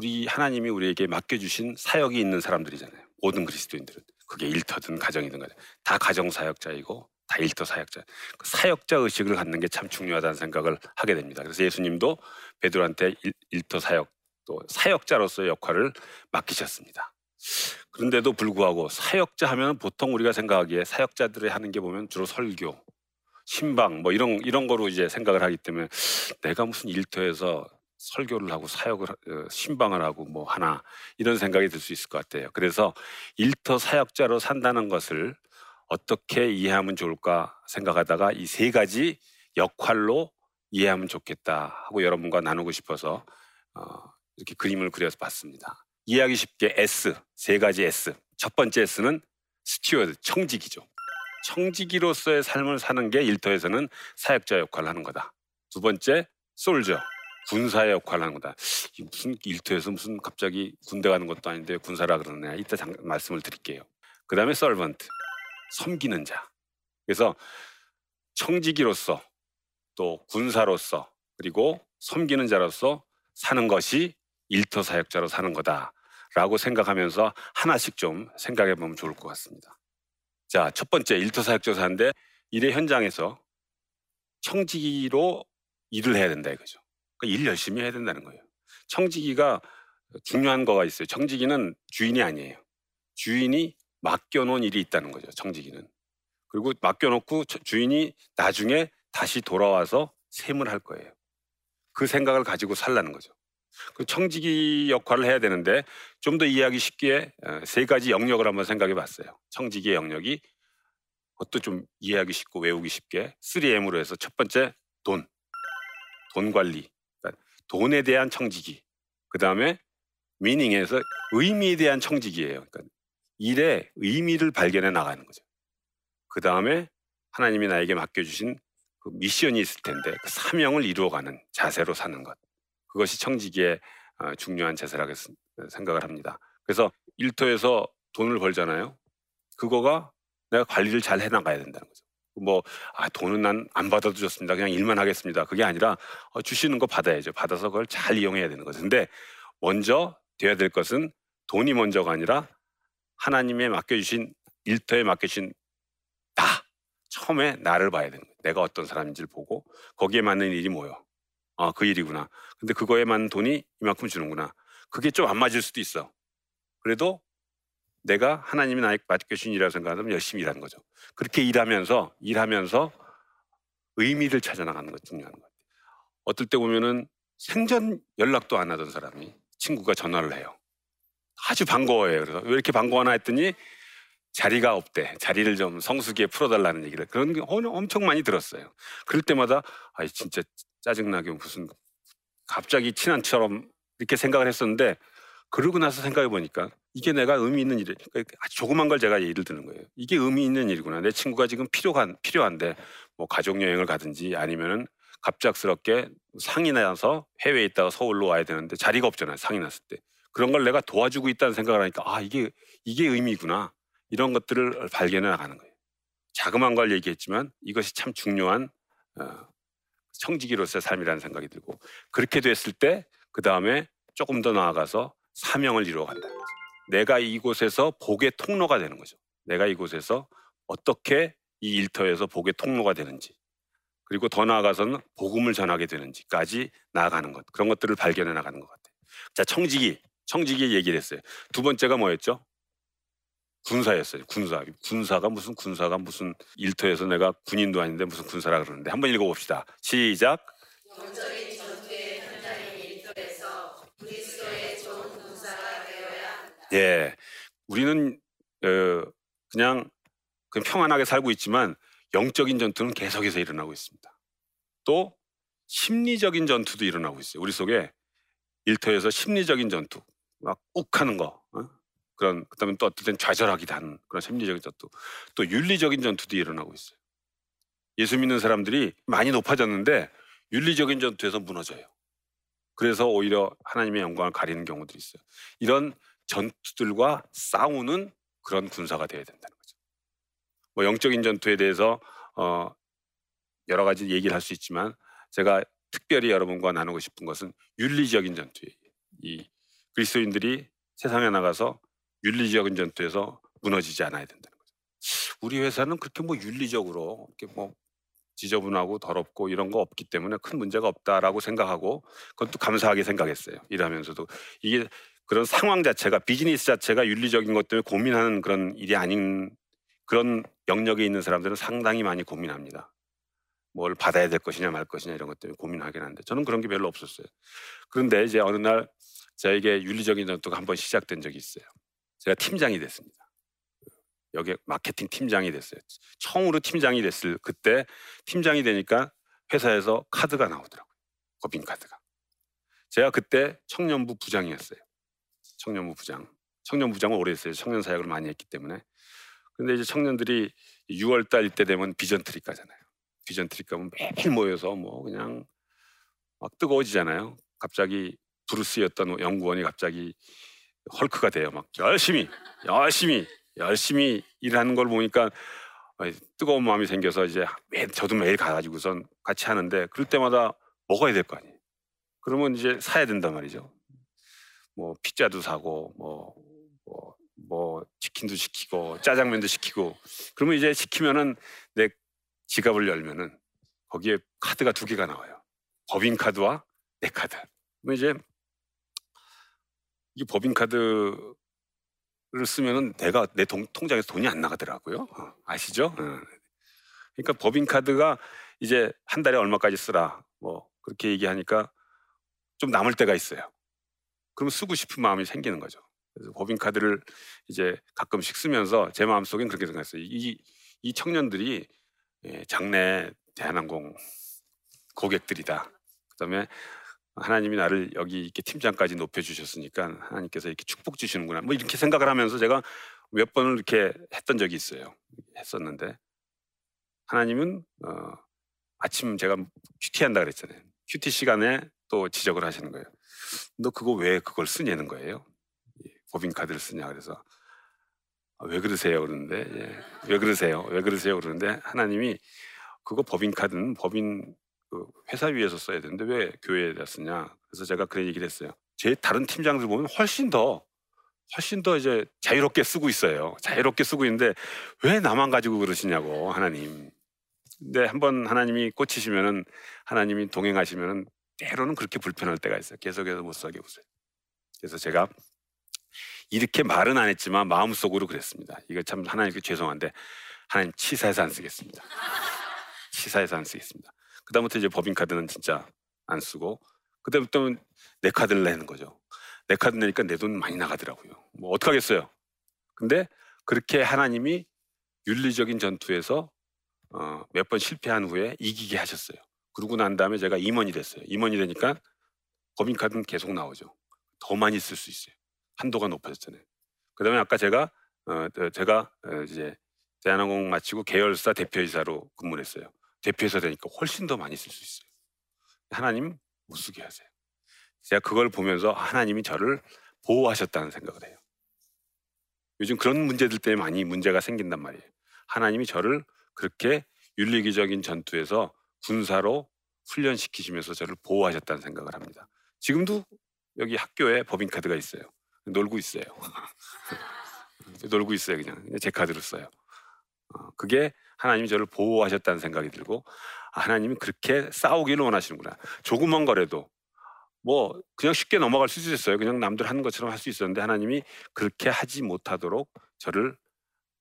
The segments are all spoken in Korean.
우리 하나님이 우리에게 맡겨주신 사역이 있는 사람들이잖아요. 모든 그리스도인들은 그게 일터든 가정이든 간에 다 가정 사역자이고 다 일터 사역자. 그 사역자 의식을 갖는 게 참 중요하다는 생각을 하게 됩니다. 그래서 예수님도 베드로한테 일, 일터 사역 또 사역자로서의 역할을 맡기셨습니다. 그런데도 불구하고 사역자 하면 보통 우리가 생각하기에 사역자들이 하는 게 보면 주로 설교, 신방 뭐 이런 이런 거로 이제 생각을 하기 때문에 내가 무슨 일터에서 설교를 하고 사역을 어, 심방을 하고 뭐 하나 이런 생각이 들 수 있을 것 같아요. 그래서 일터 사역자로 산다는 것을 어떻게 이해하면 좋을까 생각하다가 이 세 가지 역할로 이해하면 좋겠다 하고 여러분과 나누고 싶어서 어, 이렇게 그림을 그려서 봤습니다. 이해하기 쉽게 S 세 가지 S. 첫 번째 S는 steward 청지기죠. 청지기로서의 삶을 사는 게 일터에서는 사역자 역할을 하는 거다. 두 번째 솔저 군사의 역할을 하는 거다. 무슨 일터에서 무슨 갑자기 군대 가는 것도 아닌데 군사라 그러네. 이따 장, 말씀을 드릴게요. 그 다음에 서번트 섬기는 자. 그래서 청지기로서 또 군사로서 그리고 섬기는 자로서 사는 것이 일터 사역자로 사는 거다라고 생각하면서 하나씩 좀 생각해 보면 좋을 것 같습니다. 자, 첫 번째 일터 사역자 사는데 일의 현장에서 청지기로 일을 해야 된다 이거죠. 그러니까 일 열심히 해야 된다는 거예요. 청지기가 중요한 거가 있어요. 청지기는 주인이 아니에요. 주인이 맡겨놓은 일이 있다는 거죠. 청지기는. 그리고 맡겨놓고 주인이 나중에 다시 돌아와서 셈을 할 거예요. 그 생각을 가지고 살라는 거죠. 그 청지기 역할을 해야 되는데 좀 더 이해하기 쉽게 어, 세 가지 영역을 한번 생각해 봤어요. 청지기의 영역이 그것도 좀 이해하기 쉽고 외우기 쉽게 3M으로 해서 첫 번째 돈, 돈 관리, 그러니까 돈에 대한 청지기. 그 다음에 미닝에서 의미에 대한 청지기예요. 그러니까 일의 의미를 발견해 나가는 거죠. 그 다음에 하나님이 나에게 맡겨주신 그 미션이 있을 텐데 그 사명을 이루어가는 자세로 사는 것. 그것이 청지기의 어, 중요한 자세라고 생각을 합니다. 그래서 일터에서 돈을 벌잖아요. 그거가 내가 관리를 잘 해나가야 된다는 거죠. 뭐, 아, 돈은 난 안 받아도 좋습니다. 그냥 일만 하겠습니다. 그게 아니라 어, 주시는 거 받아야죠. 받아서 그걸 잘 이용해야 되는 거죠. 근데 먼저 돼야 될 것은 돈이 먼저가 아니라 하나님의 맡겨주신 일터에 맡겨주신 나 처음에 나를 봐야 되는 거예요. 내가 어떤 사람인지를 보고 거기에 맞는 일이 뭐요? 아, 그 일이구나. 근데 그거에 맞는 돈이 이만큼 주는구나. 그게 좀 안 맞을 수도 있어. 그래도 내가 하나님이 나에게 맡겨주신 일이라고 생각하면 열심히 일하는 거죠. 그렇게 일하면서 일하면서 의미를 찾아 나가는 것 중요한 것 같아요. 어떨 때 보면은 생전 연락도 안 하던 사람이 친구가 전화를 해요. 아주 반가워해요. 그래서 왜 이렇게 반가워하나 했더니 자리가 없대. 자리를 좀 성수기에 풀어달라는 얘기를 그런 게 엄청 많이 들었어요. 그럴 때마다 아 진짜 짜증나게 무슨 갑자기 친한처럼 이렇게 생각을 했었는데 그러고 나서 생각해 보니까 이게 내가 의미 있는 일이 그러니까 아주 조그만 걸 제가 예를 드는 거예요. 이게 의미 있는 일이구나. 내 친구가 지금 필요한 필요한데 뭐 가족 여행을 가든지 아니면은 갑작스럽게 상이 나서 해외에 있다가 서울로 와야 되는데 자리가 없잖아요. 상이 났을 때. 그런 걸 내가 도와주고 있다는 생각을 하니까 아 이게 이게 의미구나 이런 것들을 발견해 나가는 거예요. 자그마한 걸 얘기했지만 이것이 참 중요한 어, 청지기로서의 삶이라는 생각이 들고 그렇게 됐을 때 그 다음에 조금 더 나아가서 사명을 이루어 간다는 거죠. 내가 이곳에서 복의 통로가 되는 거죠. 내가 이곳에서 어떻게 이 일터에서 복의 통로가 되는지 그리고 더 나아가서는 복음을 전하게 되는지까지 나아가는 것 그런 것들을 발견해 나가는 것 같아요. 자 청지기 청지기 얘기를 했어요. 두 번째가 뭐였죠? 군사였어요. 군사. 군사가 무슨 군사가 무슨 일터에서 내가 군인도 아닌데 무슨 군사라 그러는데 한번 읽어봅시다. 시작. 영적인 예, 우리는 어, 그냥 그냥 평안하게 살고 있지만 영적인 전투는 계속해서 일어나고 있습니다. 또 심리적인 전투도 일어나고 있어요. 우리 속에 일터에서 심리적인 전투, 막 욱하는 거, 어? 그런 그다음에 또 어떤 좌절하기도 하는 그런 심리적인 전투, 또 윤리적인 전투도 일어나고 있어요. 예수 믿는 사람들이 많이 높아졌는데 윤리적인 전투에서 무너져요. 그래서 오히려 하나님의 영광을 가리는 경우들이 있어요. 이런 전투들과 싸우는 그런 군사가 되어야 된다는 거죠. 뭐 영적인 전투에 대해서 어 여러 가지 얘기를 할 수 있지만 제가 특별히 여러분과 나누고 싶은 것은 윤리적인 전투예요. 이 그리스도인들이 세상에 나가서 윤리적인 전투에서 무너지지 않아야 된다는 거죠. 우리 회사는 그렇게 뭐 윤리적으로 이렇게 뭐 지저분하고 더럽고 이런 거 없기 때문에 큰 문제가 없다라고 생각하고 그것도 감사하게 생각했어요. 일하면서도 이게 그런 상황 자체가 비즈니스 자체가 윤리적인 것 때문에 고민하는 그런 일이 아닌 그런 영역에 있는 사람들은 상당히 많이 고민합니다. 뭘 받아야 될 것이냐 말 것이냐 이런 것 때문에 고민하긴 한데 저는 그런 게 별로 없었어요. 그런데 이제 어느 날 저에게 윤리적인 전투가 한번 시작된 적이 있어요. 제가 팀장이 됐습니다. 여기 마케팅 팀장이 됐어요. 처음으로 팀장이 됐을 그때 팀장이 되니까 회사에서 카드가 나오더라고요. 법인 카드가. 제가 그때 청년부 부장이었어요. 청년부 부장. 청년부장을 오래 했어요. 청년 사역을 많이 했기 때문에. 근데 이제 청년들이 6월 달때 되면 비전 트립 가잖아요. 비전 트립 가면 매일 모여서 뭐 그냥 막 뜨거워지잖아요. 갑자기 브루스였던 연구원이 갑자기 헐크가 돼요. 막 열심히 열심히 열심히 일하는 걸 보니까 뜨거운 마음이 생겨서 이제 매, 저도 매일 가가지고선 같이 하는데 그럴 때마다 먹어야 될 거 아니에요. 그러면 이제 사야 된단 말이죠. 뭐 피자도 사고 뭐, 뭐, 뭐 치킨도 시키고 짜장면도 시키고 그러면 이제 시키면은 내 지갑을 열면은 거기에 카드가 두 개가 나와요. 법인 카드와 내 카드. 그러면 이제 이 법인 카드를 쓰면은 내가 내 동, 통장에서 돈이 안 나가더라고요. 어, 아시죠? 어. 그러니까 법인 카드가 이제 한 달에 얼마까지 쓰라 뭐 그렇게 얘기하니까 좀 남을 때가 있어요. 그러면 쓰고 싶은 마음이 생기는 거죠. 그래서 법인 카드를 이제 가끔씩 쓰면서 제 마음속엔 그렇게 생각했어요. 이, 이 청년들이 예, 장래 대한항공 고객들이다. 그다음에 하나님이 나를 여기 이렇게 팀장까지 높여주셨으니까 하나님께서 이렇게 축복 주시는구나. 뭐 이렇게 생각을 하면서 제가 몇 번을 이렇게 했던 적이 있어요. 했었는데 하나님은 어, 아침 제가 QT 한다 그랬잖아요. QT 시간에 또 지적을 하시는 거예요. 너 그거 왜 그걸 쓰냐는 거예요. 법인 카드를 쓰냐 그래서 아, 왜 그러세요 그러는데 예. 왜 그러세요 왜 그러세요 그러는데 하나님이 그거 법인 카드는 법인 그 회사 위에서 써야 되는데 왜 교회에다 쓰냐? 그래서 제가 그런 얘기를 했어요. 제 다른 팀장들 보면 훨씬 더 훨씬 더 이제 자유롭게 쓰고 있어요. 자유롭게 쓰고 있는데 왜 나만 가지고 그러시냐고 하나님. 근데 한번 하나님이 꽂히시면은 하나님이 동행하시면은 때로는 그렇게 불편할 때가 있어요. 계속해서 못 살게 보세요. 그래서 제가 이렇게 말은 안 했지만 마음속으로 그랬습니다. 이거 참 하나님께 죄송한데 하나님 치사해서 안 쓰겠습니다. 치사해서 안 쓰겠습니다. 그다음부터 이제 법인카드는 진짜 안 쓰고 그다음부터는 내 카드를 내는 거죠. 내 카드 내니까 내 돈 많이 나가더라고요. 뭐 어떡하겠어요. 근데 그렇게 하나님이 윤리적인 전투에서 어, 몇 번 실패한 후에 이기게 하셨어요. 그러고 난 다음에 제가 임원이 됐어요. 임원이 되니까 법인카드는 계속 나오죠. 더 많이 쓸 수 있어요. 한도가 높아졌잖아요. 그다음에 아까 제가 어, 제가 어, 이제 대한항공 마치고 계열사 대표이사로 근무를 했어요. 대표해서 되니까 훨씬 더 많이 쓸 수 있어요. 하나님 못 쓰게 하세요. 제가 그걸 보면서 하나님이 저를 보호하셨다는 생각을 해요. 요즘 그런 문제들 때문에 많이 문제가 생긴단 말이에요. 하나님이 저를 그렇게 윤리기적인 전투에서 군사로 훈련시키시면서 저를 보호하셨다는 생각을 합니다. 지금도 여기 학교에 법인카드가 있어요. 놀고 있어요. 놀고 있어요, 그냥. 제 카드로 써요. 어, 그게 하나님이 저를 보호하셨다는 생각이 들고 아, 하나님이 그렇게 싸우기를 원하시는구나. 조그만 거라도 뭐 그냥 쉽게 넘어갈 수 있었어요. 그냥 남들 하는 것처럼 할 수 있었는데 하나님이 그렇게 하지 못하도록 저를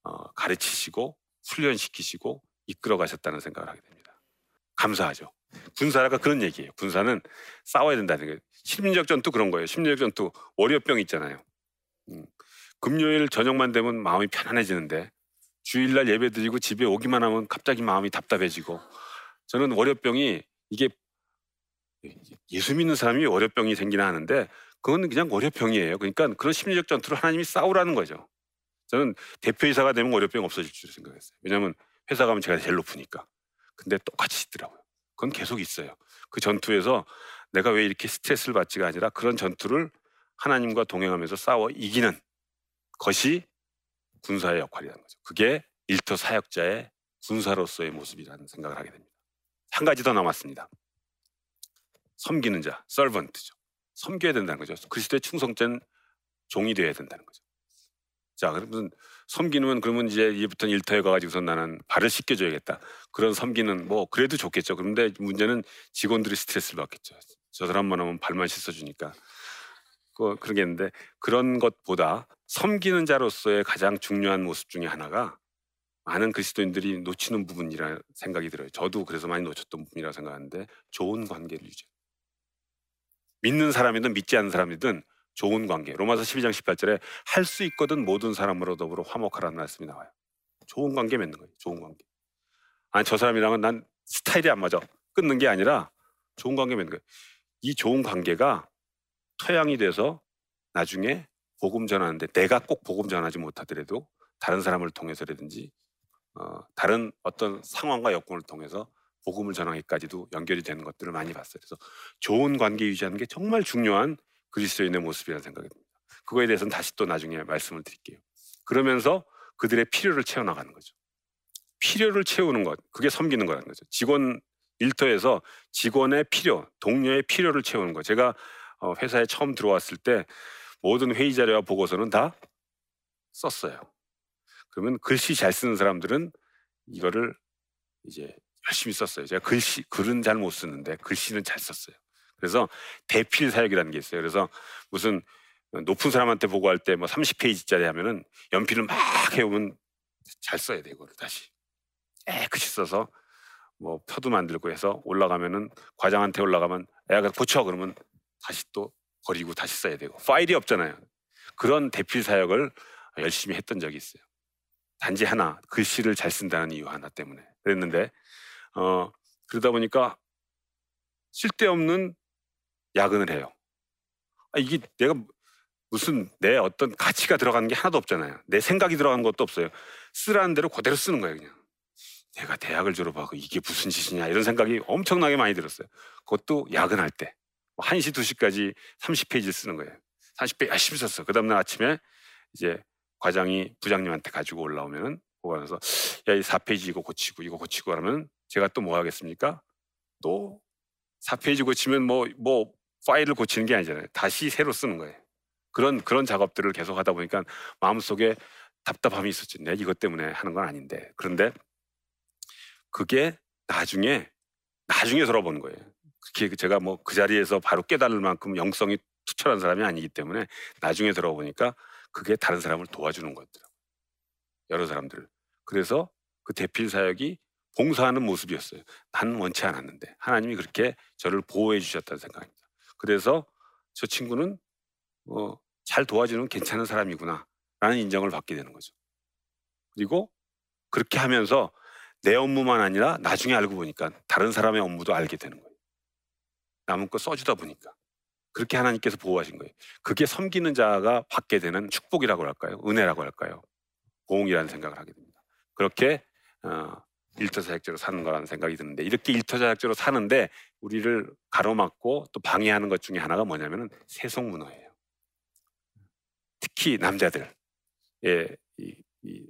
어, 가르치시고 훈련시키시고 이끌어 가셨다는 생각을 하게 됩니다. 감사하죠. 군사가 그런 얘기예요. 군사는 싸워야 된다는 거예요. 심리적 전투 그런 거예요. 심리적 전투 월요병 있잖아요. 음. 금요일 저녁만 되면 마음이 편안해지는데 주일날 예배 드리고 집에 오기만 하면 갑자기 마음이 답답해지고 저는 월요병이 이게 예수 믿는 사람이 월요병이 생기나 하는데 그건 그냥 월요병이에요. 그러니까 그런 심리적 전투를 하나님이 싸우라는 거죠. 저는 대표이사가 되면 월요병 없어질 줄 생각했어요. 왜냐하면 회사 가면 제가 제일 높으니까. 근데 똑같이 있더라고요. 그건 계속 있어요. 그 전투에서 내가 왜 이렇게 스트레스를 받지가 아니라 그런 전투를 하나님과 동행하면서 싸워 이기는 것이 군사의 역할이라는 거죠. 그게 일터 사역자의 군사로서의 모습이라는 생각을 하게 됩니다. 한 가지 더 남았습니다. 섬기는 자, 서번트죠. 섬겨야 된다는 거죠. 그리스도의 충성된 종이 되어야 된다는 거죠. 자, 그러면 섬기는 그러면 이제 이제부터는 일터에 가가지고서 나는 발을 씻겨줘야겠다. 그런 섬기는 뭐 그래도 좋겠죠. 그런데 문제는 직원들이 스트레스를 받겠죠. 저 사람만 하면 발만 씻어주니까. 그, 그러겠는데 그런 것보다 섬기는 자로서의 가장 중요한 모습 중에 하나가 많은 그리스도인들이 놓치는 부분이라 생각이 들어요. 저도 그래서 많이 놓쳤던 부분이라고 생각하는데 좋은 관계를 유지. 믿는 사람이든 믿지 않는 사람이든 좋은 관계. 로마서 12장 18절에 할 수 있거든 모든 사람으로 더불어 화목하라는 말씀이 나와요. 좋은 관계 맺는 거예요. 좋은 관계. 아니 저 사람이랑은 난 스타일이 안 맞아. 끊는 게 아니라 좋은 관계 맺는 거예요. 이 좋은 관계가 토양이 돼서 나중에 복음 전하는데 내가 꼭 복음 전하지 못하더라도 다른 사람을 통해서라든지 어, 다른 어떤 상황과 여건을 통해서 복음을 전하기까지도 연결이 되는 것들을 많이 봤어요. 그래서 좋은 관계 유지하는 게 정말 중요한 그리스도인의 모습이라는 생각이 듭니다. 그거에 대해서는 다시 또 나중에 말씀을 드릴게요. 그러면서 그들의 필요를 채워나가는 거죠. 필요를 채우는 것, 그게 섬기는 거라는 거죠. 직원 일터에서 직원의 필요, 동료의 필요를 채우는 거. 제가 어, 회사에 처음 들어왔을 때 모든 회의 자료와 보고서는 다 썼어요. 그러면 글씨 잘 쓰는 사람들은 이거를 이제 열심히 썼어요. 제가 글씨 글은 잘 못 쓰는데 글씨는 잘 썼어요. 그래서 대필 사역이라는 게 있어요. 그래서 무슨 높은 사람한테 보고할 때 뭐 30페이지짜리 하면은 연필을 막 해오면 잘 써야 돼 이거를 다시 깨끗이 써서 뭐 표도 만들고 해서 올라가면은 과장한테 올라가면 애가 고쳐 그러면 다시 또 버리고 다시 써야 되고 파일이 없잖아요. 그런 대필 사역을 열심히 했던 적이 있어요. 단지 하나 글씨를 잘 쓴다는 이유 하나 때문에 그랬는데 어 그러다 보니까 쓸데없는 야근을 해요. 아, 이게 내가 무슨 내 어떤 가치가 들어가는 게 하나도 없잖아요. 내 생각이 들어가는 것도 없어요. 쓰라는 대로 그대로 쓰는 거예요, 그냥. 내가 대학을 졸업하고 이게 무슨 짓이냐 이런 생각이 엄청나게 많이 들었어요. 그것도 야근할 때. 1시, 뭐 2시까지 30페이지를 쓰는 거예요. 30페이지 열심히 썼어. 그 다음날 아침에 이제 과장이 부장님한테 가지고 올라오면은 보관해서 야, 이 4페이지 이거 고치고 이거 고치고 하면 제가 또 뭐 하겠습니까? 또 4페이지 고치면 뭐, 뭐 파일을 고치는 게 아니잖아요. 다시 새로 쓰는 거예요. 그런, 그런 작업들을 계속 하다 보니까 마음속에 답답함이 있었지. 내 이것 때문에 하는 건 아닌데. 그런데 그게 나중에, 나중에 돌아보는 거예요. 그게 제가 뭐 그 자리에서 바로 깨달을 만큼 영성이 투철한 사람이 아니기 때문에 나중에 들어보니까 그게 다른 사람을 도와주는 거더라고요. 여러 사람들. 그래서 그 대필 사역이 봉사하는 모습이었어요. 나는 원치 않았는데 하나님이 그렇게 저를 보호해 주셨다는 생각입니다. 그래서 저 친구는 어, 잘 도와주는 괜찮은 사람이구나 라는 인정을 받게 되는 거죠. 그리고 그렇게 하면서 내 업무만 아니라 나중에 알고 보니까 다른 사람의 업무도 알게 되는 거예요. 남은 거 써주다 보니까. 그렇게 하나님께서 보호하신 거예요. 그게 섬기는 자가 받게 되는 축복이라고 할까요? 은혜라고 할까요? 보응이라는 생각을 하게 됩니다. 그렇게 어, 일터사역자로 사는 거라는 생각이 드는데 이렇게 일터사역자로 사는데 우리를 가로막고 또 방해하는 것 중에 하나가 뭐냐면은 세속 문화예요. 특히 남자들 예, 이, 이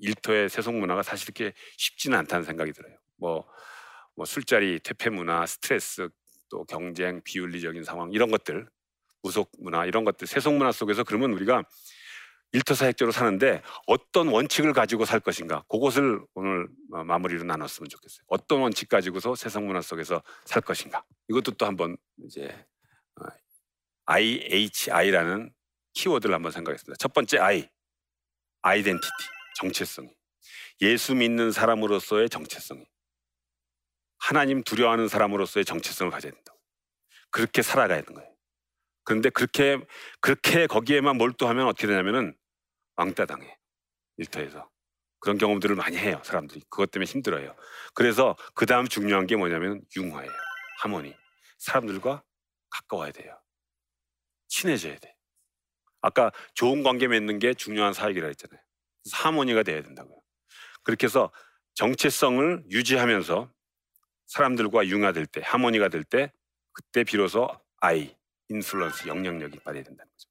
일터의 세속 문화가 사실 이렇게 쉽지는 않다는 생각이 들어요. 뭐, 뭐 술자리, 퇴폐 문화, 스트레스, 또 경쟁, 비윤리적인 상황 이런 것들, 무속 문화 이런 것들 세속 문화 속에서 그러면 우리가 일터사역자로 사는데 어떤 원칙을 가지고 살 것인가 그것을 오늘 어, 마무리로 나눴으면 좋겠어요. 어떤 원칙 가지고서 세상 문화 속에서 살 것인가 이것도 또 한번 이제 어, IHI라는 키워드를 한번 생각했습니다. 첫 번째 I, 아이덴티티, 정체성이 예수 믿는 사람으로서의 정체성이 하나님 두려워하는 사람으로서의 정체성을 가져야 된다. 그렇게 살아가야 되는 거예요. 그런데 그렇게 그렇게 거기에만 몰두하면 어떻게 되냐면은 왕따 당해 일터에서 그런 경험들을 많이 해요 사람들이 그것 때문에 힘들어요. 그래서 그 다음 중요한 게 뭐냐면 융화예요. 하모니. 사람들과 가까워야 돼요. 친해져야 돼. 아까 좋은 관계 맺는 게 중요한 사역이라 했잖아요. 하모니가 돼야 된다고요. 그렇게 해서 정체성을 유지하면서 사람들과 융화될 때, 하모니가 될 때, 그때 비로소 아이, 인플루언스, 영향력이 발휘해야 된다는 거죠.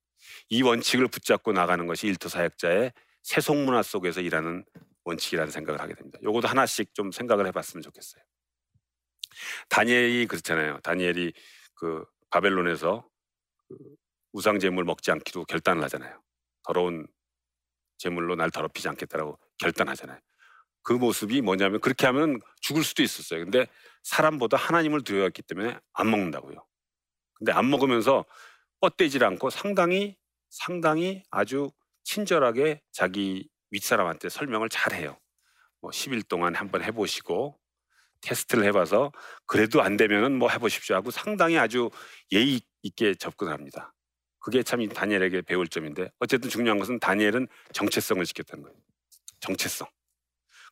이 원칙을 붙잡고 나가는 것이 일터 사역자의 세속 문화 속에서 일하는 원칙이라는 생각을 하게 됩니다. 요것도 하나씩 좀 생각을 해봤으면 좋겠어요. 다니엘이 그렇잖아요. 다니엘이 그 바벨론에서 우상 제물 먹지 않기로 결단을 하잖아요. 더러운 제물로 날 더럽히지 않겠다라고 결단하잖아요. 그 모습이 뭐냐면 그렇게 하면 죽을 수도 있었어요. 근데 사람보다 하나님을 두려워했기 때문에 안 먹는다고요. 근데 안 먹으면서 뻗대질 않고 상당히 상당히 아주 친절하게 자기 윗사람한테 설명을 잘 해요. 뭐 10일 동안 한번 해보시고 테스트를 해봐서 그래도 안 되면은 뭐 해보십시오 하고 상당히 아주 예의 있게 접근합니다. 그게 참 다니엘에게 배울 점인데 어쨌든 중요한 것은 다니엘은 정체성을 지켰다는 거예요. 정체성.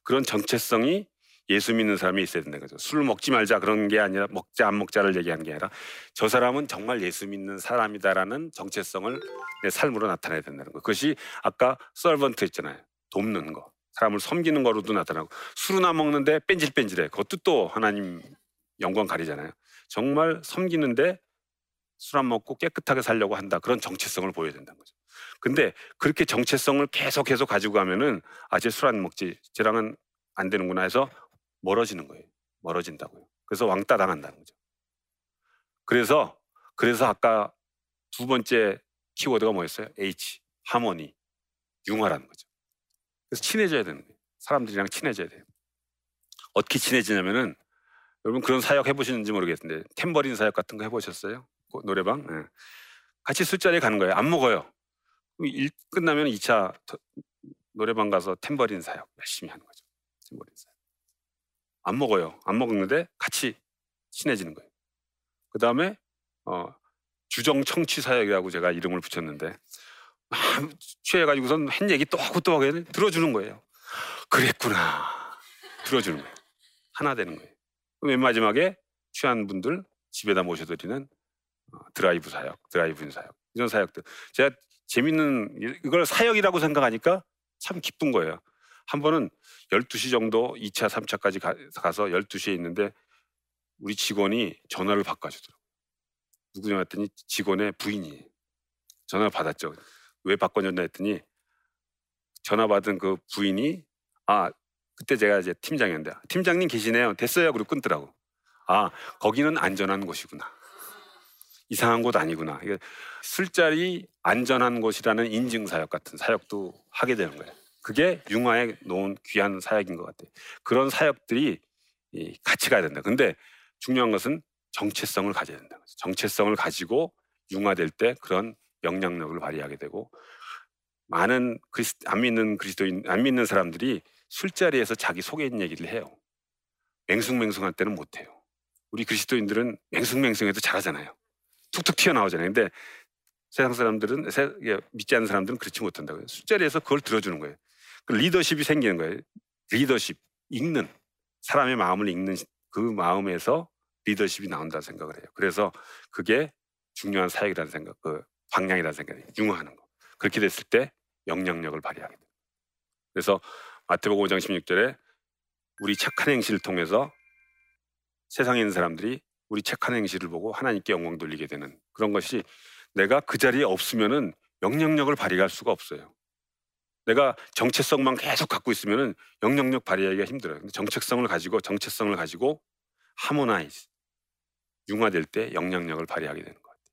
그런 정체성이 예수 믿는 사람이 있어야 된다는 거죠. 술 먹지 말자 그런 게 아니라 먹자 안 먹자를 얘기한 게 아니라 저 사람은 정말 예수 믿는 사람이다라는 정체성을 내 삶으로 나타내야 된다는 거. 그것이 아까 서번트 했잖아요. 돕는 거. 사람을 섬기는 거로도 나타나고 술은 안 먹는데 뺀질뺀질해. 그것도 또 하나님 영광 가리잖아요. 정말 섬기는데 술 안 먹고 깨끗하게 살려고 한다. 그런 정체성을 보여야 된다는 거죠. 근데 그렇게 정체성을 계속 계속 가지고 가면은 아, 쟤 술 안 먹지. 쟤랑은 안 되는구나 해서 멀어지는 거예요. 멀어진다고요. 그래서 왕따 당한다는 거죠. 그래서 그래서 아까 두 번째 키워드가 뭐였어요? H 하모니 융화라는 거죠. 그래서 친해져야 되는 거예요. 사람들이랑 친해져야 돼요. 어떻게 친해지냐면은 여러분 그런 사역 해보시는지 모르겠는데 탬버린 사역 같은 거 해보셨어요? 그 노래방? 네. 같이 술자리에 가는 거예요. 안 먹어요. 일 끝나면 2차 노래방 가서 탬버린 사역 열심히 하는 거죠. 탬버린 사역. 안 먹어요. 안 먹는데 같이 친해지는 거예요. 그 다음에 어, 주정 청취 사역이라고 제가 이름을 붙였는데 막 취해가지고선 한 얘기 또 하고 또 하고 들어주는 거예요. 그랬구나. 들어주는 거예요. 하나 되는 거예요. 맨 마지막에 취한 분들 집에다 모셔드리는 어, 드라이브 사역, 드라이브인 사역 이런 사역들. 제가 재밌는 이걸 사역이라고 생각하니까 참 기쁜 거예요. 한 번은 12시 정도 2차, 3차까지 가, 서 12시에 있는데 우리 직원이 전화를 바꿔주더라고요. 누구냐 했더니 직원의 부인이 전화를 받았죠. 왜 바꿔줬나 했더니 전화 받은 그 부인이 아 그때 제가 이제 팀장이었는데 팀장님 계시네요. 됐어요. 그리고 끊더라고. 아 거기는 안전한 곳이구나. 이상한 곳 아니구나. 술자리 안전한 곳이라는 인증 사역 같은 사역도 하게 되는 거예요. 그게 융화에 놓은 귀한 사역인 것 같아요. 그런 사역들이 같이 가야 된다. 근데 중요한 것은 정체성을 가져야 된다. 정체성을 가지고 융화될 때 그런 영향력을 발휘하게 되고 많은 그리스, 안 믿는 그리스도인 안 믿는 사람들이 술자리에서 자기 속에 있는 얘기를 해요. 맹숭맹숭할 때는 못 해요. 우리 그리스도인들은 맹숭맹숭해도 잘하잖아요. 툭툭 튀어나오잖아요. 근데 세상 사람들은 믿지 않는 사람들은 그렇지 못한다고요. 술자리에서 그걸 들어주는 거예요. 그 리더십이 생기는 거예요. 리더십, 읽는 사람의 마음을 읽는 그 마음에서 리더십이 나온다 생각을 해요. 그래서 그게 중요한 사역이라는 생각, 그 방향이라는 생각이 융화하는 거. 그렇게 됐을 때 영향력을 발휘하게 돼요. 그래서 마태복음 5장 16절에 우리 착한 행실을 통해서 세상에 있는 사람들이 우리 착한 행실을 보고 하나님께 영광 돌리게 되는 그런 것이 내가 그 자리에 없으면은 영향력을 발휘할 수가 없어요. 내가 정체성만 계속 갖고 있으면은 영향력 발휘하기가 힘들어요. 근데 정체성을 가지고 정체성을 가지고 하모나이즈 융화될 때 영향력을 발휘하게 되는 것 같아요.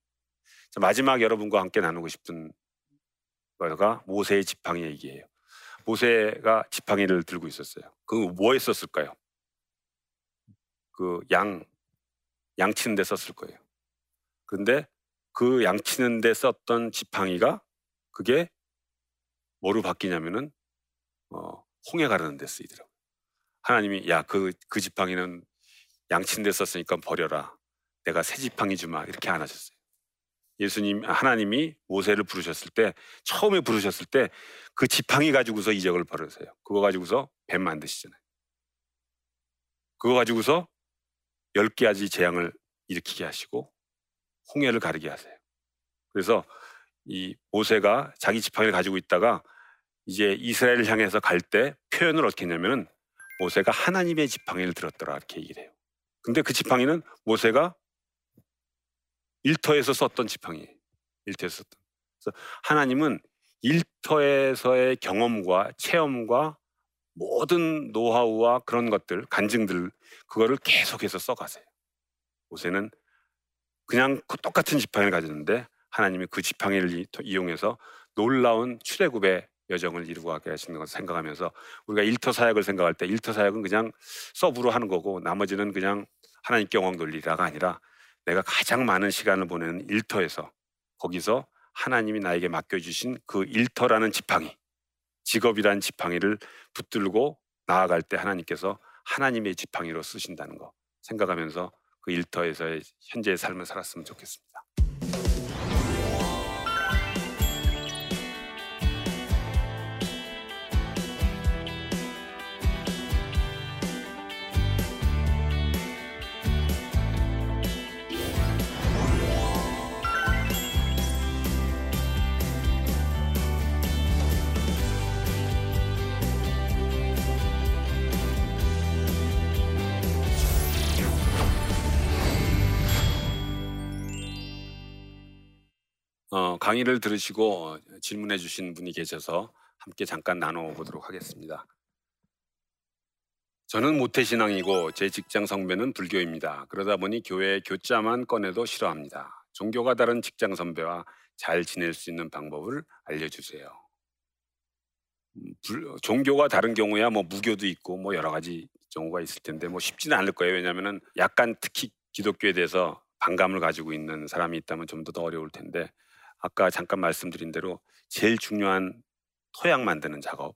자, 마지막 여러분과 함께 나누고 싶은 거가 모세의 지팡이 얘기예요. 모세가 지팡이를 들고 있었어요. 그뭐 했었을까요? 그 양, 양 치는 데 썼을 거예요. 그런데 그 양 치는 데 썼던 지팡이가 그게 뭐로 바뀌냐면은 어, 홍해 가르는 데 쓰이더라고요. 하나님이 야 그그 그 지팡이는 양친 데 썼으니까 버려라. 내가 새 지팡이 주마 이렇게 안 하셨어요. 예수님 하나님이 모세를 부르셨을 때 처음에 부르셨을 때 그 지팡이 가지고서 이적을 벌으세요. 그거 가지고서 뱀 만드시잖아요. 그거 가지고서 열 개아지 재앙을 일으키게 하시고 홍해를 가르게 하세요. 그래서 이 모세가 자기 지팡이를 가지고 있다가 이제 이스라엘을 향해서 갈 때 표현을 어떻게 했냐면은 모세가 하나님의 지팡이를 들었더라 이렇게 얘기를 해요. 근데 그 지팡이는 모세가 일터에서 썼던 지팡이에요. 일터에서 썼던. 그래서 하나님은 일터에서의 경험과 체험과 모든 노하우와 그런 것들, 간증들 그거를 계속해서 써가세요. 모세는 그냥 그 똑같은 지팡이를 가졌는데 하나님이 그 지팡이를 이용해서 놀라운 출애굽의 여정을 이루고 가게 하시는 것을 생각하면서 우리가 일터 사역을 생각할 때 일터 사역은 그냥 서브로 하는 거고 나머지는 그냥 하나님께 영광 돌리라가 아니라 내가 가장 많은 시간을 보내는 일터에서 거기서 하나님이 나에게 맡겨주신 그 일터라는 지팡이 직업이란 지팡이를 붙들고 나아갈 때 하나님께서 하나님의 지팡이로 쓰신다는 거 생각하면서 그 일터에서의 현재의 삶을 살았으면 좋겠습니다. 강의를 들으시고 질문해 주신 분이 계셔서 함께 잠깐 나눠보도록 하겠습니다. 저는 모태신앙이고 제 직장 선배는 불교입니다. 그러다 보니 교회 교자만 꺼내도 싫어합니다. 종교가 다른 직장 선배와 잘 지낼 수 있는 방법을 알려주세요. 음, 불, 종교가 다른 경우야 뭐 무교도 있고 뭐 여러 가지 경우가 있을 텐데 뭐 쉽지는 않을 거예요. 왜냐하면 약간 특히 기독교에 대해서 반감을 가지고 있는 사람이 있다면 좀 더 어려울 텐데 아까 잠깐 말씀드린 대로 제일 중요한 토양 만드는 작업,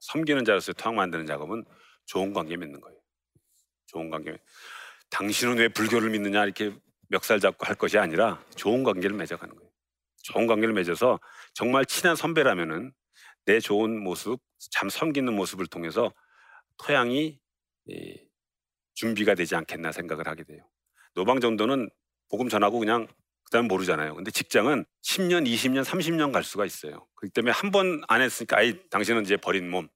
섬기는 자로서의 토양 만드는 작업은 좋은 관계 맺는 거예요. 좋은 관계. 당신은 왜 불교를 믿느냐 이렇게 멱살 잡고 할 것이 아니라 좋은 관계를 맺어가는 거예요. 좋은 관계를 맺어서 정말 친한 선배라면은 내 좋은 모습, 참 섬기는 모습을 통해서 토양이 준비가 되지 않겠나 생각을 하게 돼요. 노방 정도는 복음 전하고 그냥 그다음 모르잖아요. 근데 직장은 10년, 20년, 30년 갈 수가 있어요. 그렇기 때문에 한 번 안 했으니까 아이 당신은 이제 버린 몸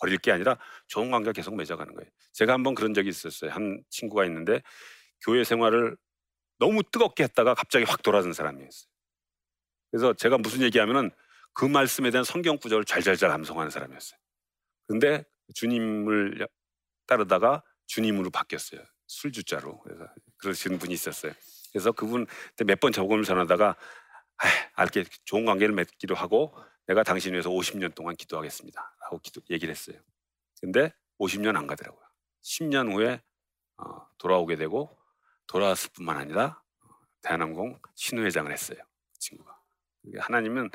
버릴 게 아니라 좋은 관계 계속 맺어가는 거예요. 제가 한번 그런 적이 있었어요. 한 친구가 있는데 교회 생활을 너무 뜨겁게 했다가 갑자기 확 돌아선 사람이었어요. 그래서 제가 무슨 얘기하면은 그 말씀에 대한 성경 구절을 잘잘잘 암송하는 사람이었어요. 근데 주님을 따르다가 주님으로 바뀌었어요. 술주자로. 그래서 그러시는 분이 있었어요. 그래서 그분 몇번 적음을 전하다가 아, 알게 좋은 관계를 맺기로 하고 내가 당신 위해서 50년 동안 기도하겠습니다. 라고 기도, 얘기를 했어요. 근데 50년 안 가더라고요. 10년 후에 어, 돌아오게 되고 돌아왔을 뿐만 아니라 어, 대한항공 신우회장을 했어요. 그 친구가. 하나님은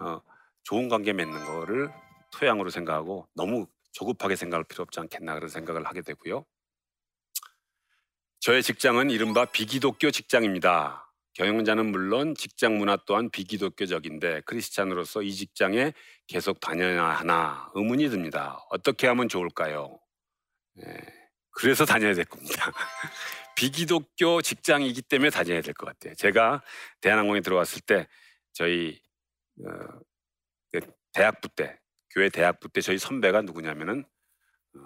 어, 좋은 관계 맺는 거를 토양으로 생각하고 너무 조급하게 생각할 필요 없지 않겠나 그런 생각을 하게 되고요. 저의 직장은 이른바 비기독교 직장입니다. 경영자는 물론 직장 문화 또한 비기독교적인데 크리스찬으로서 이 직장에 계속 다녀야 하나 의문이 듭니다. 어떻게 하면 좋을까요? 네, 그래서 다녀야 될 겁니다. 비기독교 직장이기 때문에 다녀야 될 것 같아요. 제가 대한항공에 들어왔을 때 저희 어, 그 대학부 때 교회 대학부 때 저희 선배가 누구냐면은 어,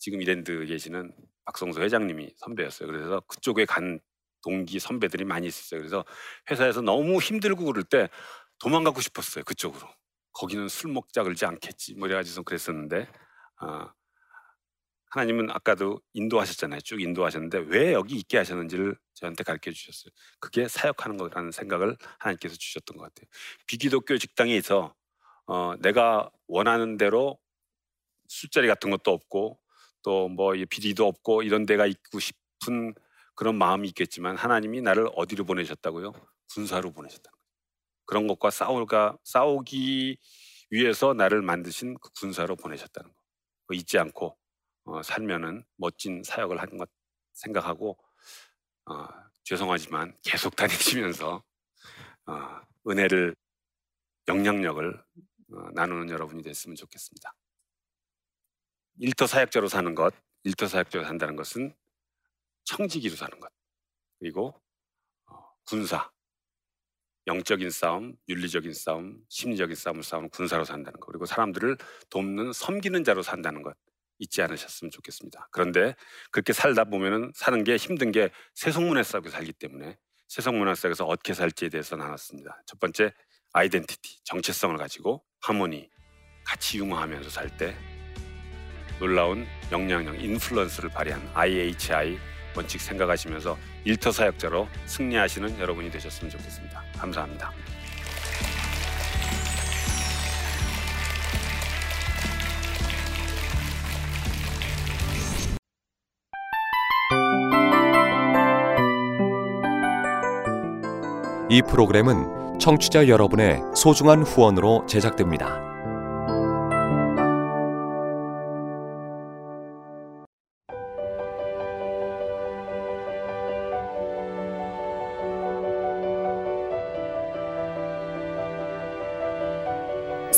지금 이랜드 계시는 박성수 회장님이 선배였어요. 그래서 그쪽에 간 동기 선배들이 많이 있었어요. 그래서 회사에서 너무 힘들고 그럴 때 도망가고 싶었어요. 그쪽으로. 거기는 술 먹자 그러지 않겠지. 뭐 이래가지고 그랬었는데 어, 하나님은 아까도 인도하셨잖아요. 쭉 인도하셨는데 왜 여기 있게 하셨는지를 저한테 가르쳐 주셨어요. 그게 사역하는 거라는 생각을 하나님께서 주셨던 것 같아요. 비기독교 직당에서 어, 내가 원하는 대로 술자리 같은 것도 없고 또 뭐 비리도 없고 이런 데가 있고 싶은 그런 마음이 있겠지만 하나님이 나를 어디로 보내셨다고요? 군사로 보내셨다는 거예요. 그런 것과 싸울까 싸우기 위해서 나를 만드신 그 군사로 보내셨다는 거. 잊지 않고 어, 살면은 멋진 사역을 하는 것 생각하고 어, 죄송하지만 계속 다니시면서 어, 은혜를 영향력을 어, 나누는 여러분이 됐으면 좋겠습니다. 일터 사역자로 사는 것, 일터 사역자로 산다는 것은 청지기로 사는 것, 그리고 어, 군사, 영적인 싸움, 윤리적인 싸움, 심리적인 싸움을 싸우는 군사로 산다는 것, 그리고 사람들을 돕는 섬기는 자로 산다는 것 잊지 않으셨으면 좋겠습니다. 그런데 그렇게 살다 보면은 사는 게 힘든 게 세속문화 속에 살기 때문에 세속문화 속에서 어떻게 살지에 대해서 나눴습니다. 첫 번째 아이덴티티, 정체성을 가지고 하모니, 같이 융화하면서 살 때 놀라운 영향력, 인플루언스를 발휘한 IHI 원칙 생각하시면서 일터 사역자로 승리하시는 여러분이 되셨으면 좋겠습니다. 감사합니다. 이 프로그램은 청취자 여러분의 소중한 후원으로 제작됩니다.